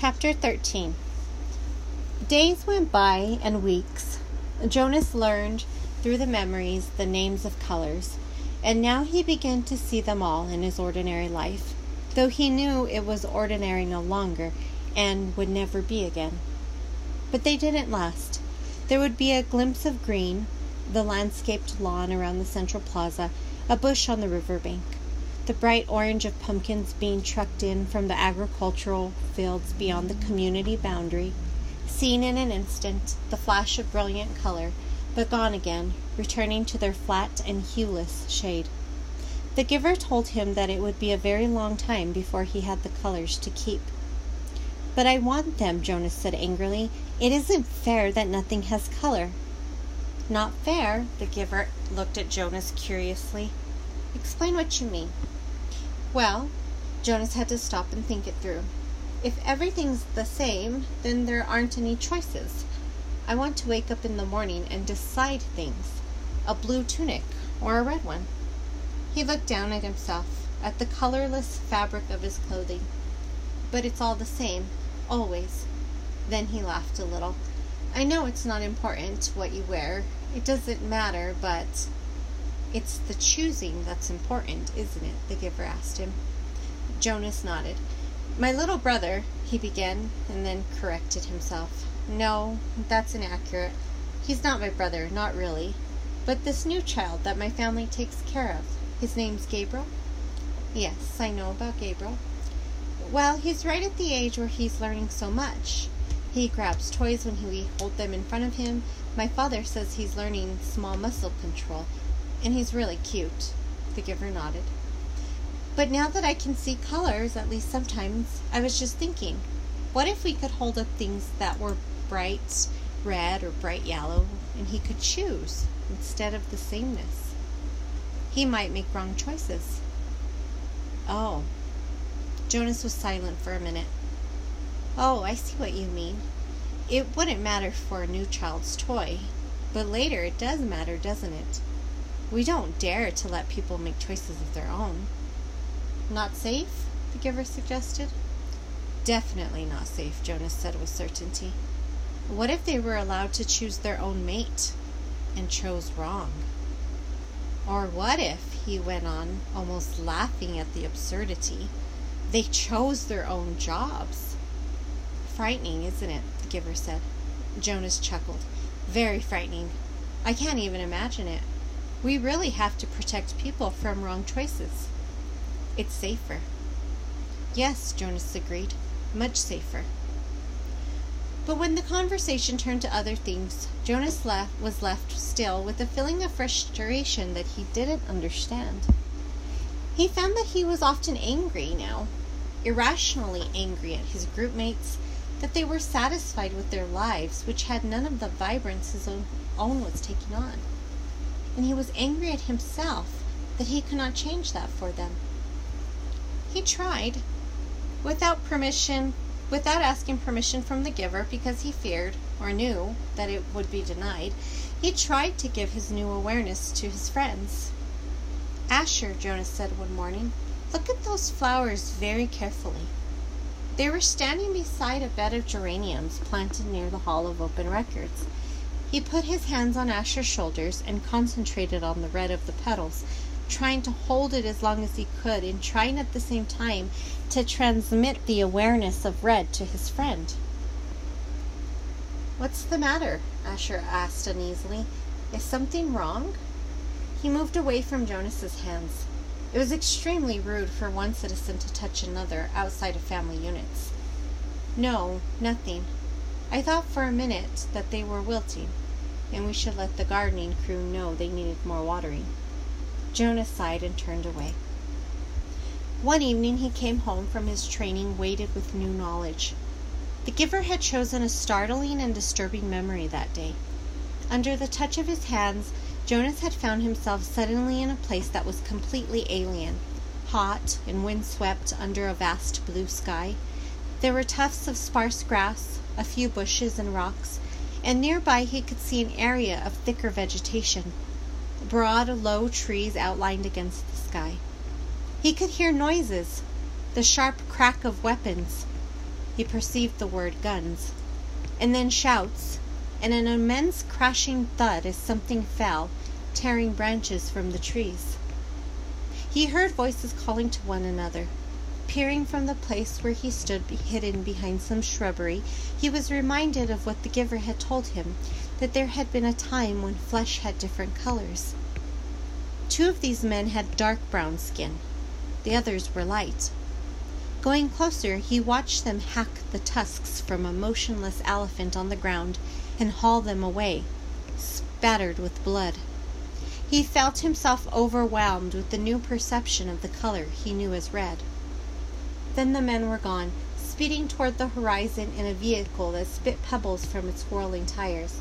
Chapter 13 Days went by and weeks. Jonas learned through the memories the names of colors, and now he began to see them all in his ordinary life, though he knew it was ordinary no longer and would never be again. But they didn't last. There would be a glimpse of green, the landscaped lawn around the central plaza, a bush on the river bank the bright orange of pumpkins being trucked in from the agricultural fields beyond the community boundary, seen in an instant, the flash of brilliant color, but gone again, returning to their flat and hueless shade. The giver told him that it would be a very long time before he had the colors to keep. But I want them, Jonas said angrily. It isn't fair that nothing has color. Not fair? The giver looked at Jonas curiously. Explain what you mean. Well, Jonas had to stop and think it through. If everything's the same, then there aren't any choices. I want to wake up in the morning and decide things a blue tunic or a red one. He looked down at himself, at the colorless fabric of his clothing. But it's all the same, always. Then he laughed a little. I know it's not important what you wear. It doesn't matter, but it's the choosing that's important, isn't it? the giver asked him. Jonas nodded. My little brother, he began, and then corrected himself. No, that's inaccurate. He's not my brother, not really. But this new child that my family takes care of, his name's Gabriel? Yes, I know about Gabriel. Well, he's right at the age where he's learning so much. He grabs toys when we hold them in front of him. My father says he's learning small muscle control and he's really cute. The giver nodded. But now that I can see colors, at least sometimes, I was just thinking, what if we could hold up things that were bright red or bright yellow, and he could choose instead of the sameness? He might make wrong choices. Oh. Jonas was silent for a minute. Oh, I see what you mean. It wouldn't matter for a new child's toy, but later it does matter, doesn't it? We don't dare to let people make choices of their own. Not safe? the giver suggested. Definitely not safe, Jonas said with certainty. What if they were allowed to choose their own mate and chose wrong? Or what if, he went on, almost laughing at the absurdity, they chose their own jobs? Frightening, isn't it? the giver said. Jonas chuckled. Very frightening. I can't even imagine it. We really have to protect people from wrong choices. It's safer. Yes, Jonas agreed. Much safer. But when the conversation turned to other things, Jonas left, was left still with a feeling of frustration that he didn't understand. He found that he was often angry now, irrationally angry at his group mates, that they were satisfied with their lives, which had none of the vibrance his own, own was taking on and he was angry at himself that he could not change that for them. He tried, without permission, without asking permission from the giver because he feared or knew that it would be denied, he tried to give his new awareness to his friends. Asher, Jonas said one morning, look at those flowers very carefully. They were standing beside a bed of geraniums planted near the Hall of Open Records. He put his hands on Asher's shoulders and concentrated on the red of the petals, trying to hold it as long as he could and trying at the same time to transmit the awareness of red to his friend. What's the matter? Asher asked uneasily. Is something wrong? He moved away from Jonas's hands. It was extremely rude for one citizen to touch another outside of family units. No, nothing. I thought for a minute that they were wilting and we should let the gardening crew know they needed more watering. Jonas sighed and turned away. One evening he came home from his training weighted with new knowledge. The giver had chosen a startling and disturbing memory that day. Under the touch of his hands, Jonas had found himself suddenly in a place that was completely alien, hot and windswept under a vast blue sky. There were tufts of sparse grass, a few bushes and rocks, and nearby he could see an area of thicker vegetation, broad, low trees outlined against the sky. He could hear noises, the sharp crack of weapons, he perceived the word guns, and then shouts, and an immense crashing thud as something fell, tearing branches from the trees. He heard voices calling to one another. Peering from the place where he stood hidden behind some shrubbery, he was reminded of what the giver had told him that there had been a time when flesh had different colors. Two of these men had dark brown skin, the others were light. Going closer, he watched them hack the tusks from a motionless elephant on the ground and haul them away, spattered with blood. He felt himself overwhelmed with the new perception of the color he knew as red. Then the men were gone, speeding toward the horizon in a vehicle that spit pebbles from its whirling tires.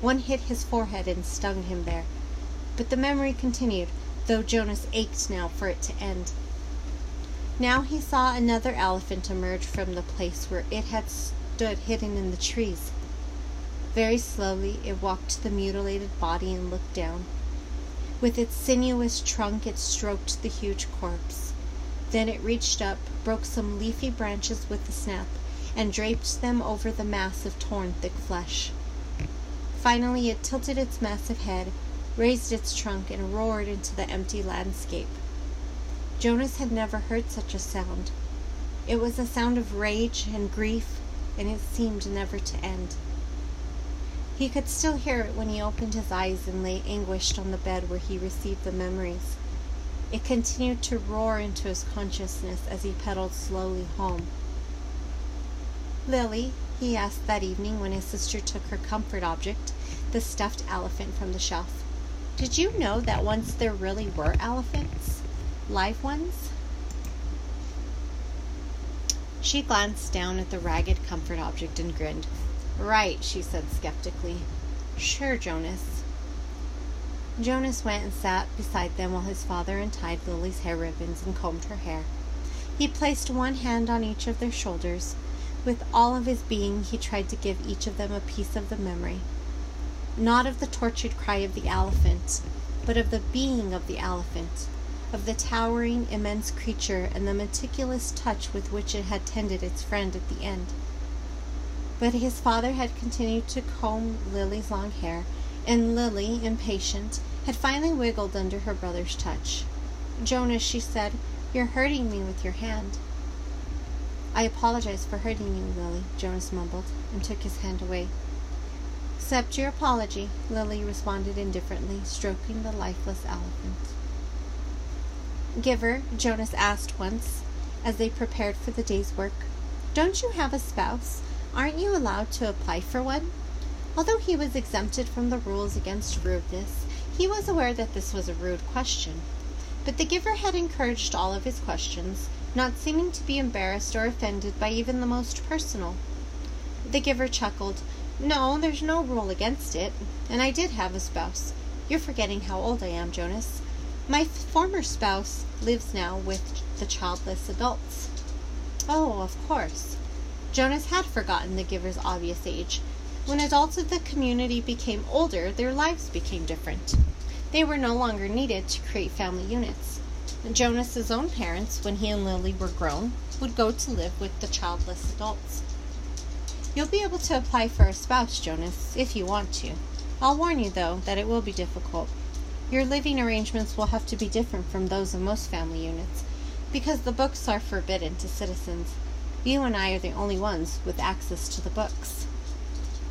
One hit his forehead and stung him there. But the memory continued, though Jonas ached now for it to end. Now he saw another elephant emerge from the place where it had stood hidden in the trees. Very slowly it walked to the mutilated body and looked down. With its sinuous trunk it stroked the huge corpse. Then it reached up, broke some leafy branches with a snap, and draped them over the mass of torn thick flesh. Finally it tilted its massive head, raised its trunk, and roared into the empty landscape. Jonas had never heard such a sound. It was a sound of rage and grief, and it seemed never to end. He could still hear it when he opened his eyes and lay anguished on the bed where he received the memories. It continued to roar into his consciousness as he pedaled slowly home. Lily, he asked that evening when his sister took her comfort object, the stuffed elephant from the shelf, did you know that once there really were elephants? live ones? She glanced down at the ragged comfort object and grinned. Right, she said skeptically. Sure, Jonas. Jonas went and sat beside them while his father untied Lily's hair ribbons and combed her hair. He placed one hand on each of their shoulders. With all of his being, he tried to give each of them a piece of the memory. Not of the tortured cry of the elephant, but of the being of the elephant, of the towering, immense creature and the meticulous touch with which it had tended its friend at the end. But his father had continued to comb Lily's long hair, and Lily, impatient, had finally wiggled under her brother's touch. Jonas, she said, you're hurting me with your hand. I apologize for hurting you, Lily, Jonas mumbled, and took his hand away. Accept your apology, Lily responded indifferently, stroking the lifeless elephant. Giver, Jonas asked once, as they prepared for the day's work. Don't you have a spouse? Aren't you allowed to apply for one? Although he was exempted from the rules against rudeness, he was aware that this was a rude question. But the giver had encouraged all of his questions, not seeming to be embarrassed or offended by even the most personal. The giver chuckled. No, there's no rule against it, and I did have a spouse. You're forgetting how old I am, Jonas. My former spouse lives now with the childless adults. Oh, of course. Jonas had forgotten the giver's obvious age. When adults of the community became older, their lives became different. They were no longer needed to create family units. Jonas's own parents, when he and Lily were grown, would go to live with the childless adults. You'll be able to apply for a spouse, Jonas, if you want to. I'll warn you, though, that it will be difficult. Your living arrangements will have to be different from those of most family units, because the books are forbidden to citizens. You and I are the only ones with access to the books.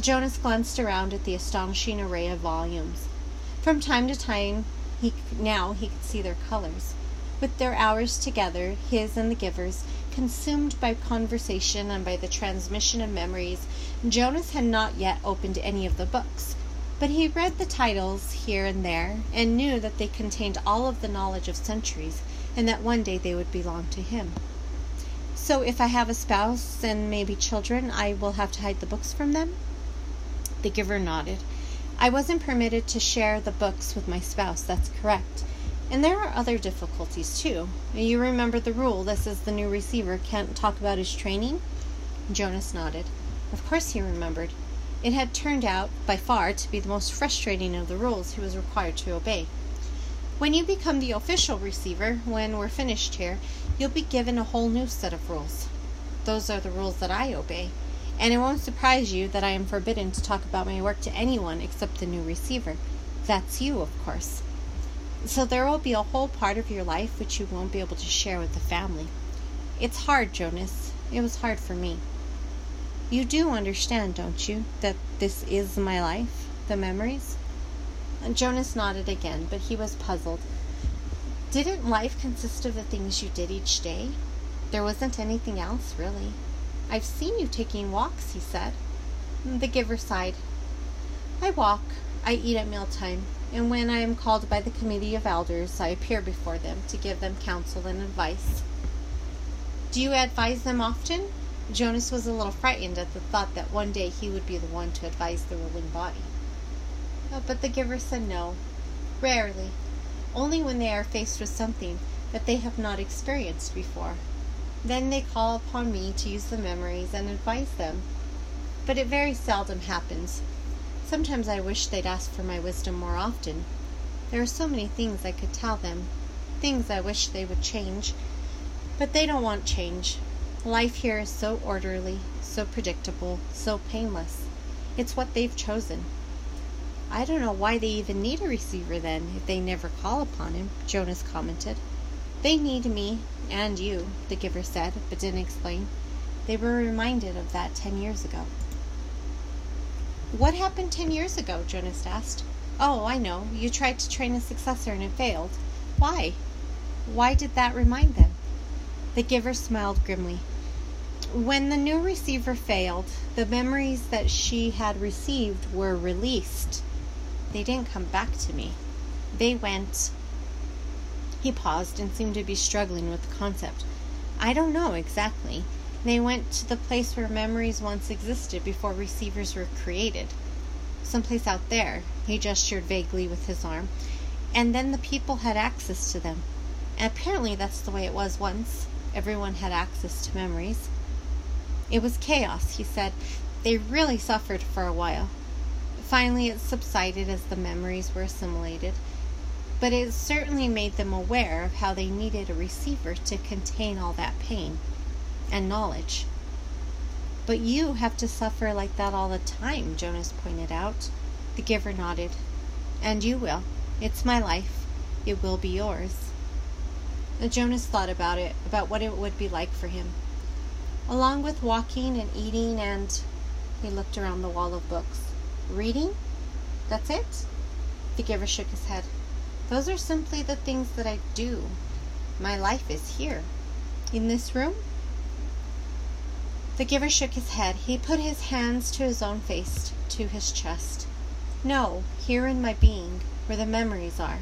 Jonas glanced around at the astonishing array of volumes. From time to time, he now he could see their colors. With their hours together, his and the giver's, consumed by conversation and by the transmission of memories, Jonas had not yet opened any of the books. But he read the titles here and there, and knew that they contained all of the knowledge of centuries, and that one day they would belong to him. So if I have a spouse and maybe children, I will have to hide the books from them? The giver nodded. I wasn't permitted to share the books with my spouse, that's correct. And there are other difficulties too. You remember the rule that says the new receiver can't talk about his training? Jonas nodded. Of course he remembered. It had turned out, by far, to be the most frustrating of the rules he was required to obey. When you become the official receiver, when we're finished here, you'll be given a whole new set of rules. Those are the rules that I obey. And it won't surprise you that I am forbidden to talk about my work to anyone except the new receiver. That's you, of course. So there will be a whole part of your life which you won't be able to share with the family. It's hard, Jonas. It was hard for me. You do understand, don't you, that this is my life, the memories? And Jonas nodded again, but he was puzzled. Didn't life consist of the things you did each day? There wasn't anything else, really. I've seen you taking walks, he said. The giver sighed. I walk. I eat at mealtime, and when I am called by the committee of elders, I appear before them to give them counsel and advice. Do you advise them often? Jonas was a little frightened at the thought that one day he would be the one to advise the ruling body. Oh, but the giver said no. Rarely. Only when they are faced with something that they have not experienced before. Then they call upon me to use the memories and advise them. But it very seldom happens. Sometimes I wish they'd ask for my wisdom more often. There are so many things I could tell them, things I wish they would change. But they don't want change. Life here is so orderly, so predictable, so painless. It's what they've chosen. I don't know why they even need a receiver then, if they never call upon him, Jonas commented. They need me, and you, the giver said, but didn't explain. They were reminded of that ten years ago. What happened ten years ago? Jonas asked. Oh, I know. You tried to train a successor and it failed. Why? Why did that remind them? The giver smiled grimly. When the new receiver failed, the memories that she had received were released. They didn't come back to me. They went. He paused and seemed to be struggling with the concept. I don't know exactly. They went to the place where memories once existed before receivers were created. Someplace out there, he gestured vaguely with his arm, and then the people had access to them. And apparently that's the way it was once. Everyone had access to memories. It was chaos, he said. They really suffered for a while. Finally, it subsided as the memories were assimilated, but it certainly made them aware of how they needed a receiver to contain all that pain and knowledge. But you have to suffer like that all the time, Jonas pointed out. The giver nodded. And you will. It's my life. It will be yours. Uh, Jonas thought about it, about what it would be like for him. Along with walking and eating and. He looked around the wall of books. Reading? That's it? The giver shook his head. Those are simply the things that I do. My life is here. In this room? The giver shook his head. He put his hands to his own face, to his chest. No, here in my being, where the memories are.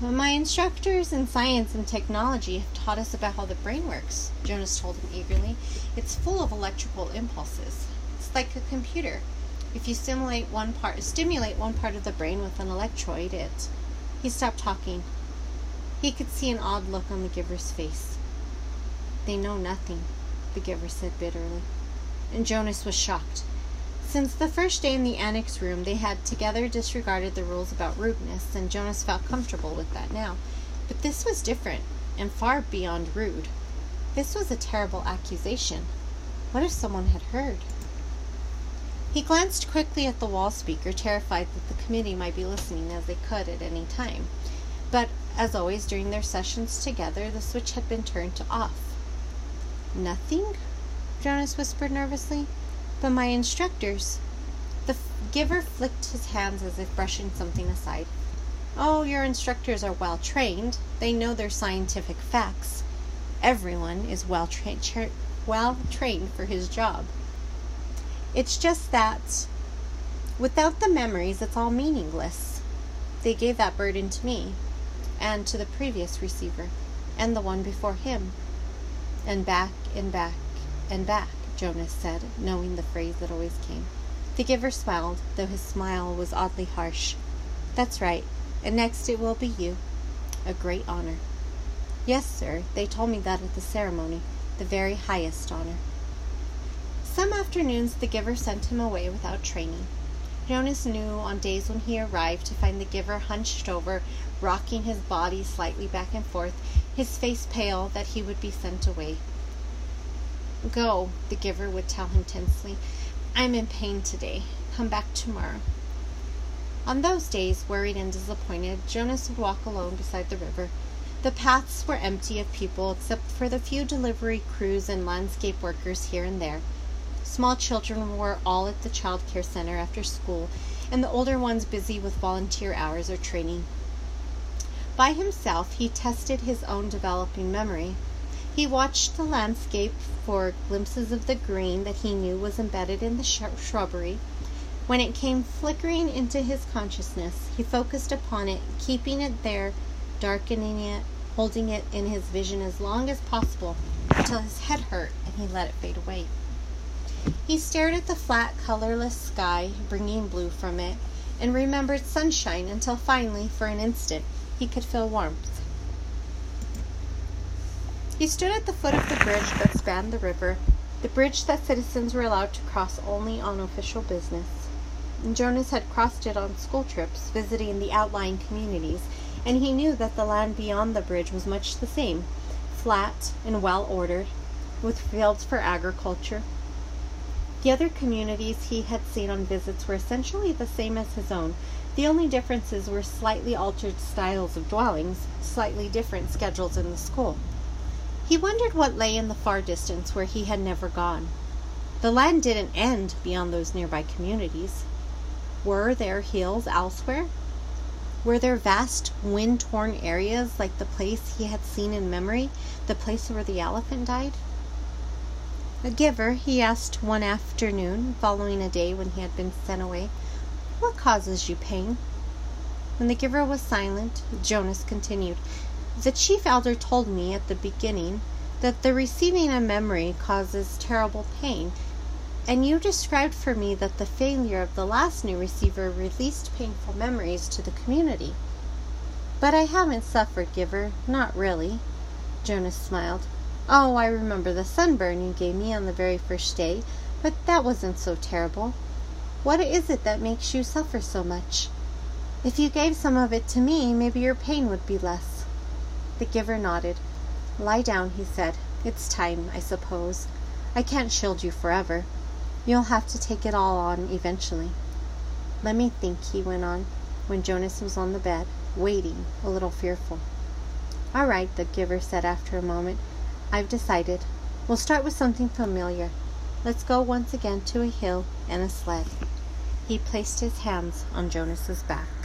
My instructors in science and technology have taught us about how the brain works, Jonas told him eagerly. It's full of electrical impulses. It's like a computer. If you stimulate one part stimulate one part of the brain with an electrode, it He stopped talking. He could see an odd look on the giver's face. They know nothing, the giver said bitterly. And Jonas was shocked. Since the first day in the annex room, they had together disregarded the rules about rudeness, and Jonas felt comfortable with that now. But this was different, and far beyond rude. This was a terrible accusation. What if someone had heard? He glanced quickly at the wall speaker, terrified that the committee might be listening as they could at any time. But, as always during their sessions together, the switch had been turned to off. Nothing? Jonas whispered nervously. But my instructors. The giver flicked his hands as if brushing something aside. Oh, your instructors are well trained. They know their scientific facts. Everyone is well, tra- tra- well trained for his job. It's just that without the memories, it's all meaningless. They gave that burden to me, and to the previous receiver, and the one before him, and back and back and back. Jonas said, knowing the phrase that always came. The giver smiled, though his smile was oddly harsh. That's right, and next it will be you. A great honor. Yes, sir, they told me that at the ceremony, the very highest honor. Some afternoons the giver sent him away without training. Jonas knew on days when he arrived to find the giver hunched over, rocking his body slightly back and forth, his face pale, that he would be sent away. Go, the giver would tell him tensely. I'm in pain today. Come back tomorrow. On those days, worried and disappointed, Jonas would walk alone beside the river. The paths were empty of people except for the few delivery crews and landscape workers here and there. Small children were all at the child care center after school, and the older ones busy with volunteer hours or training. By himself, he tested his own developing memory. He watched the landscape for glimpses of the green that he knew was embedded in the shrubbery. When it came flickering into his consciousness, he focused upon it, keeping it there, darkening it, holding it in his vision as long as possible until his head hurt and he let it fade away. He stared at the flat, colorless sky, bringing blue from it, and remembered sunshine until finally, for an instant, he could feel warmth. He stood at the foot of the bridge that spanned the river, the bridge that citizens were allowed to cross only on official business. Jonas had crossed it on school trips, visiting the outlying communities, and he knew that the land beyond the bridge was much the same, flat and well ordered, with fields for agriculture. The other communities he had seen on visits were essentially the same as his own, the only differences were slightly altered styles of dwellings, slightly different schedules in the school. He wondered what lay in the far distance where he had never gone. The land didn't end beyond those nearby communities. Were there hills elsewhere? Were there vast, wind torn areas like the place he had seen in memory, the place where the elephant died? A giver, he asked one afternoon, following a day when he had been sent away, what causes you pain? When the giver was silent, Jonas continued, The chief elder told me at the beginning that the receiving a memory causes terrible pain, and you described for me that the failure of the last new receiver released painful memories to the community. But I haven't suffered, Giver, not really. Jonas smiled. Oh, I remember the sunburn you gave me on the very first day, but that wasn't so terrible. What is it that makes you suffer so much? If you gave some of it to me, maybe your pain would be less. The giver nodded. Lie down, he said. It's time, I suppose. I can't shield you forever. You'll have to take it all on eventually. Let me think, he went on, when Jonas was on the bed, waiting, a little fearful. All right, the giver said after a moment. I've decided. We'll start with something familiar. Let's go once again to a hill and a sled. He placed his hands on Jonas's back.